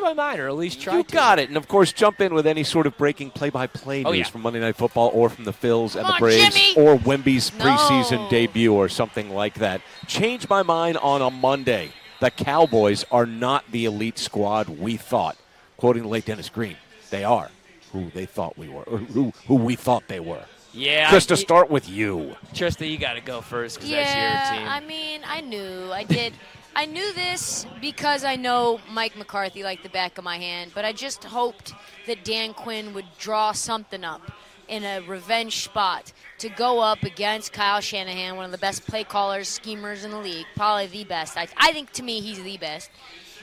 my mind, or at least try You to. got it. And of course, jump in with any sort of breaking play-by-play Oh, news yeah. from Monday Night Football or from the Phils and the on, Braves Jimmy. or Wemby's No. preseason debut or something like that. Change my mind on a Monday. The Cowboys are not the elite squad we thought. Quoting the late Dennis Green, they are who they thought we were, or who, who we thought they were. Yeah, Chris, to start with you. Trysta, you got to go first because Yeah, that's your team. I mean, I knew. I did. I knew this because I know Mike McCarthy like the back of my hand, but I just hoped that Dan Quinn would draw something up in a revenge spot to go up against Kyle Shanahan, one of the best play callers, schemers in the league, probably the best. I, I think to me he's the best.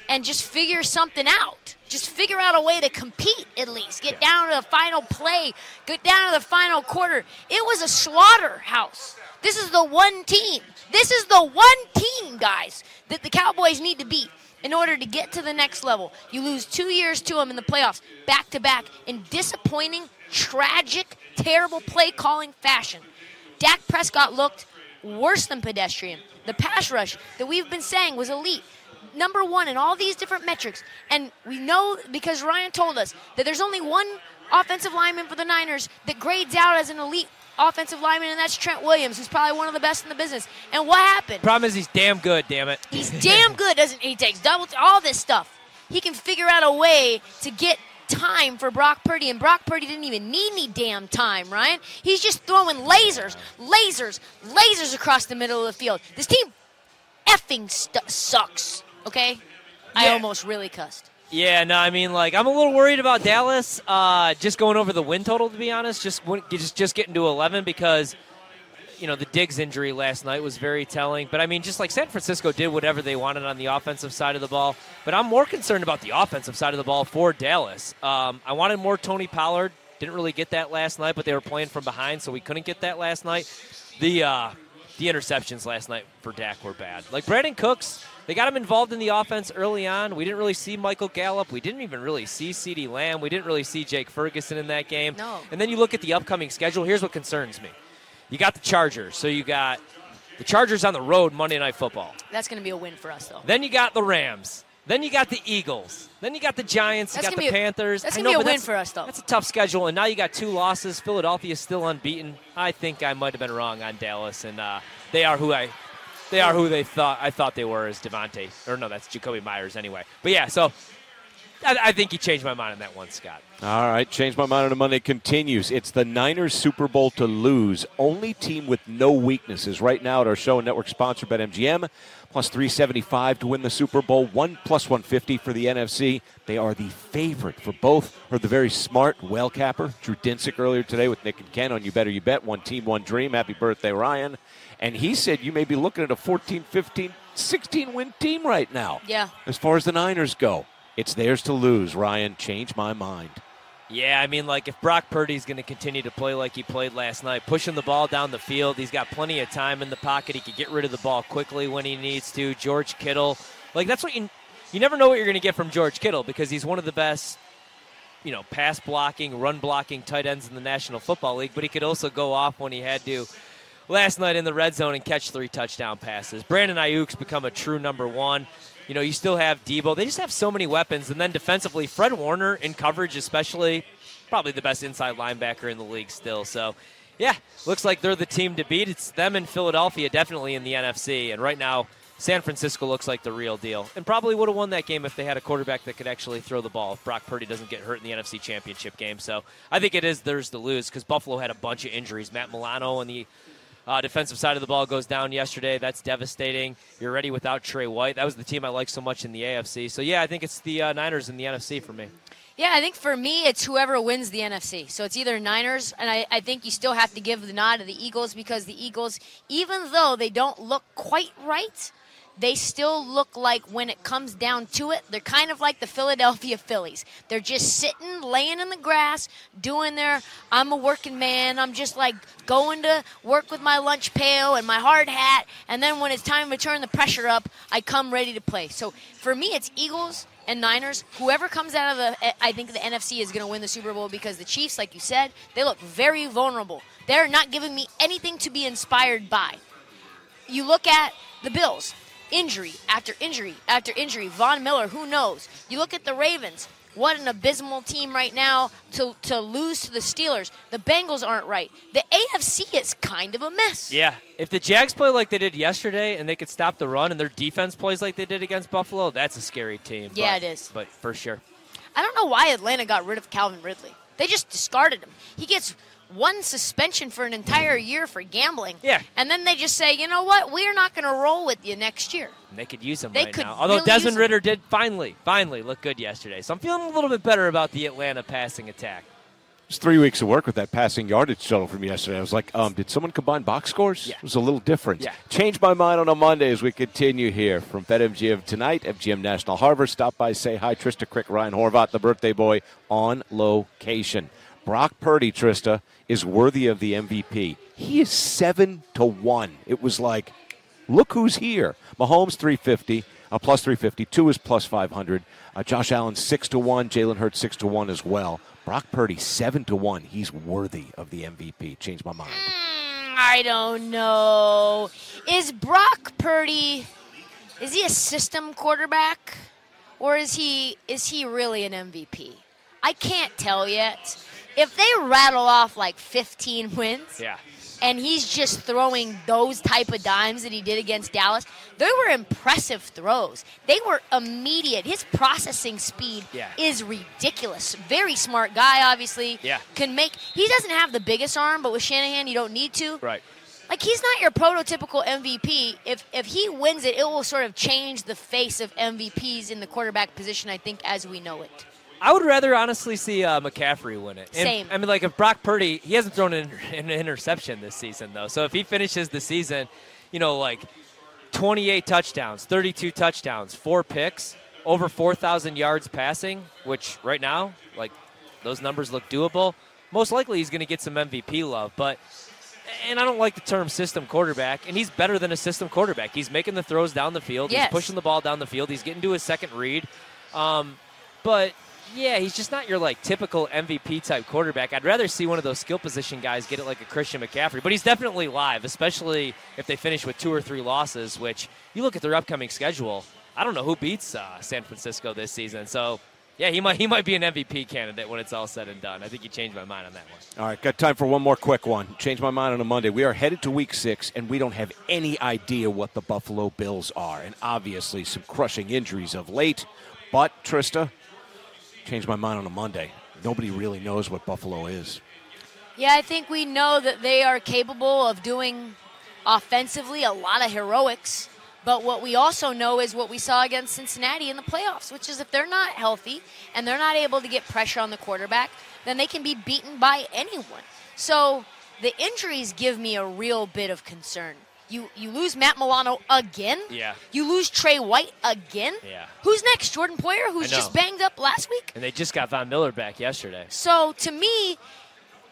And just figure something out. Just figure out a way to compete at least. Get down to the final play. Get down to the final quarter. It was a slaughterhouse. This is the one team. This is the one team, guys, that the Cowboys need to beat in order to get to the next level. You lose two years to them in the playoffs, back to back, in disappointing, tragic, terrible play calling fashion. Dak Prescott looked worse than pedestrian. The pass rush that we've been saying was elite. Number one in all these different metrics. And we know because Ryan told us that there's only one offensive lineman for the Niners that grades out as an elite offensive lineman, and that's Trent Williams, who's probably one of the best in the business. And what happened? Problem is, he's damn good. Damn it. He's damn good, doesn't he? Takes double all this stuff. He can figure out a way to get time for Brock Purdy, and Brock Purdy didn't even need any damn time, Ryan. He's just throwing lasers, lasers, lasers across the middle of the field. This team effing stu sucks. Okay, I almost really cussed. Yeah, no, I mean, like, I'm a little worried about Dallas. Uh, just going over the win total, to be honest, just just just getting to 11 because, you know, the Diggs injury last night was very telling. But I mean, just like San Francisco did whatever they wanted on the offensive side of the ball. But I'm more concerned about the offensive side of the ball for Dallas. Um, I wanted more Tony Pollard. Didn't really get that last night, but they were playing from behind, so we couldn't get that last night. The uh, the interceptions last night for Dak were bad. Like Brandin Cooks, they got him involved in the offense early on. We didn't really see Michael Gallup. We didn't even really see CeeDee Lamb. We didn't really see Jake Ferguson in that game. No. And then you look at the upcoming schedule. Here's what concerns me. You got the Chargers. So you got the Chargers on the road Monday Night Football. That's going to be a win for us, though. Then you got the Rams. Then you got the Eagles. Then you got the Giants. That's you got the a- Panthers. that's gonna be a win for us, though. That's a tough schedule, and now you got two losses. Philadelphia's still unbeaten. I think I might have been wrong on Dallas, and uh, they are who I, they are who they thought I thought they were as Devontae. Or no, that's Jakobi Meyers anyway. But yeah, so I, I think you changed my mind on that one, Scott. All right, change my mind on a Monday continues. It's the Niners Super Bowl to lose. Only team with no weaknesses right now at our show and network sponsor BetMGM. Plus 375 to win the Super Bowl. One plus 150 for the NFC. They are the favorite for both. Or the very smart whale capper Drew Dinsick earlier today with Nick and Ken on You Better You Bet. One team, one dream. Happy birthday, Ryan. And he said you may be looking at a 14, 15, 16 win team right now. Yeah. As far as the Niners go, it's theirs to lose. Ryan, change my mind. Yeah, I mean, like if Brock Purdy's going to continue to play like he played last night, pushing the ball down the field, he's got plenty of time in the pocket. He could get rid of the ball quickly when he needs to. George Kittle, like that's what you you never know what you're going to get from George Kittle because he's one of the best, you know, pass blocking, run blocking tight ends in the National Football League. But he could also go off when he had to. Last night in the red zone and catch three touchdown passes. Brandon Aiyuk's become a true number one. You know, you still have Debo. They just have so many weapons. And then defensively, Fred Warner in coverage, especially, probably the best inside linebacker in the league still. So, yeah, looks like they're the team to beat. It's them and Philadelphia definitely in the NFC. And right now, San Francisco looks like the real deal. And probably would have won that game if they had a quarterback that could actually throw the ball if Brock Purdy doesn't get hurt in the NFC Championship game. So I think it is theirs to lose because Buffalo had a bunch of injuries. Matt Milano and the uh, defensive side of the ball goes down yesterday. That's devastating. You're ready without Tre White. That was the team I liked so much in the AFC. So, yeah, I think it's the uh, Niners in the NFC for me. Yeah, I think for me, it's whoever wins the NFC. So it's either Niners, and I, I think you still have to give the nod to the Eagles because the Eagles, even though they don't look quite right, they still look like when it comes down to it, they're kind of like the Philadelphia Phillies. They're just sitting, laying in the grass, doing their I'm a working man. I'm just like going to work with my lunch pail and my hard hat. And then when it's time to turn the pressure up, I come ready to play. So for me, it's Eagles and Niners. Whoever comes out of the, I think the NFC is going to win the Super Bowl because the Chiefs, like you said, they look very vulnerable. They're not giving me anything to be inspired by. You look at the Bills. Injury after injury after injury. Von Miller, who knows? You look at the Ravens. What an abysmal team right now to, to lose to the Steelers. The Bengals aren't right. The AFC is kind of a mess. Yeah. If the Jags play like they did yesterday and they could stop the run and their defense plays like they did against Buffalo, that's a scary team. Yeah, But- it is. But for sure. I don't know why Atlanta got rid of Calvin Ridley. They just discarded him. He gets one suspension for an entire year for gambling. Yeah. And then they just say, you know what? We're not going to roll with you next year. And they could use him They right could now. Although really Desmond. Ridder did finally, finally look good yesterday. So I'm feeling a little bit better about the Atlanta passing attack. It's three weeks of work with that passing yardage total from yesterday. I was like, um, did someone combine box scores? Yeah. It was a little different. Yeah. Change my mind on a Monday as we continue here from BetMGM tonight. MGM National Harbor. Stop by, say hi. Trysta Krick, Ryan Horvath, the birthday boy, on location. Brock Purdy, Trysta, is worthy of the MVP. He is seven to one. It was like, look who's here. Mahomes 350, uh, plus 350. Tua is plus 500. Uh, Josh Allen six to one. Jalen Hurts six to one as well. Brock Purdy seven to one. He's worthy of the MVP. Changed my mind. Mm, I don't know. Is Brock Purdy is he a system quarterback or is he is he really an MVP? I can't tell yet. If they rattle off like 15 wins, Yeah. and he's just throwing those type of dimes that he did against Dallas. They were impressive throws. They were immediate. His processing speed Yeah. is ridiculous. Very smart guy, obviously. Yeah. Can make. He doesn't have the biggest arm, but with Shanahan, you don't need to. Right. Like he's not your prototypical MVP. If if he wins it, it will sort of change the face of MVPs in the quarterback position. I think as we know it. I would rather honestly see uh, McCaffrey win it. And, Same. I mean, like if Brock Purdy, he hasn't thrown an, an interception this season though. So if he finishes the season, you know, like 28 touchdowns, 32 touchdowns, four picks, over 4,000 yards passing, which right now, like those numbers look doable. Most likely he's going to get some MVP love, but and I don't like the term system quarterback, and he's better than a system quarterback. He's making the throws down the field. Yes. He's pushing the ball down the field. He's getting to his second read. Um, but yeah, he's just not your like typical MVP type quarterback. I'd rather see one of those skill position guys get it like a Christian McCaffrey. But he's definitely live, especially if they finish with two or three losses. Which you look at their upcoming schedule. I don't know who beats uh, San Francisco this season. So yeah, he might he might be an MVP candidate when it's all said and done. I think you changed my mind on that one. All right, got time for one more quick one. Change my mind on a Monday. We are headed to week six, and we don't have any idea what the Buffalo Bills are. And obviously, some crushing injuries of late. But, Trysta, change my mind on a Monday. Nobody really knows what Buffalo is. Yeah, I think we know that they are capable of doing offensively a lot of heroics. But what we also know is what we saw against Cincinnati in the playoffs, which is if they're not healthy and they're not able to get pressure on the quarterback, then they can be beaten by anyone. So the injuries give me a real bit of concern. You you lose Matt Milano again. Yeah. You lose Tre White again. Yeah. Who's next? Jordan Poyer, who's just banged up last week. And they just got Von Miller back yesterday. So to me,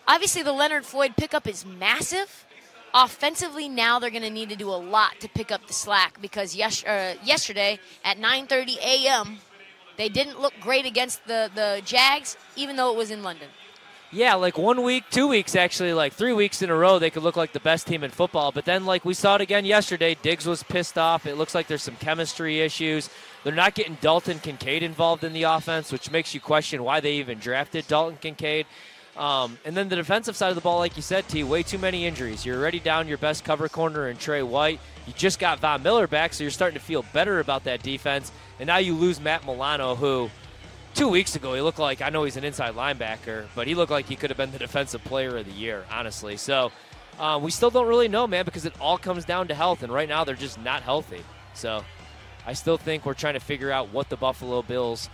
obviously the Leonard Floyd pickup is massive. Offensively, now they're going to need to do a lot to pick up the slack because yes, uh, yesterday at 9:30 a.m. they didn't look great against the the Jags, even though it was in London. Yeah, like one week, two weeks actually, like three weeks in a row, they could look like the best team in football. But then, like we saw it again yesterday, Diggs was pissed off. It looks like there's some chemistry issues. They're not getting Dalton Kincaid involved in the offense, which makes you question why they even drafted Dalton Kincaid. Um, and then the defensive side of the ball, like you said, T, way too many injuries. You're already down your best cover corner in Tre White. You just got Von Miller back, so you're starting to feel better about that defense. And now you lose Matt Milano, who two weeks ago he looked like I know he's an inside linebacker, but he looked like he could have been the defensive player of the year, honestly. So uh, we still don't really know, man, because it all comes down to health, and right now they're just not healthy. So I still think we're trying to figure out what the Buffalo Bills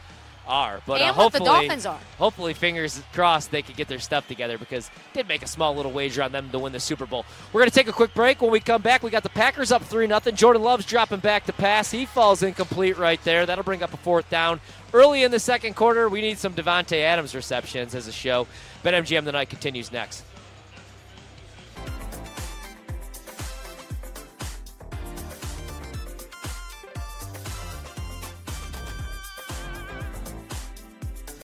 are, but uh, what the hopefully, Dolphins are. hopefully, fingers crossed, they could get their stuff together because did make a small little wager on them to win the Super Bowl. We're going to take a quick break. When we come back, we got the Packers up three nothing. Jordan Love's dropping back to pass. He falls incomplete right there. That'll bring up a fourth down. Early in the second quarter, we need some Davante Adams receptions as a show. BetMGM tonight continues next.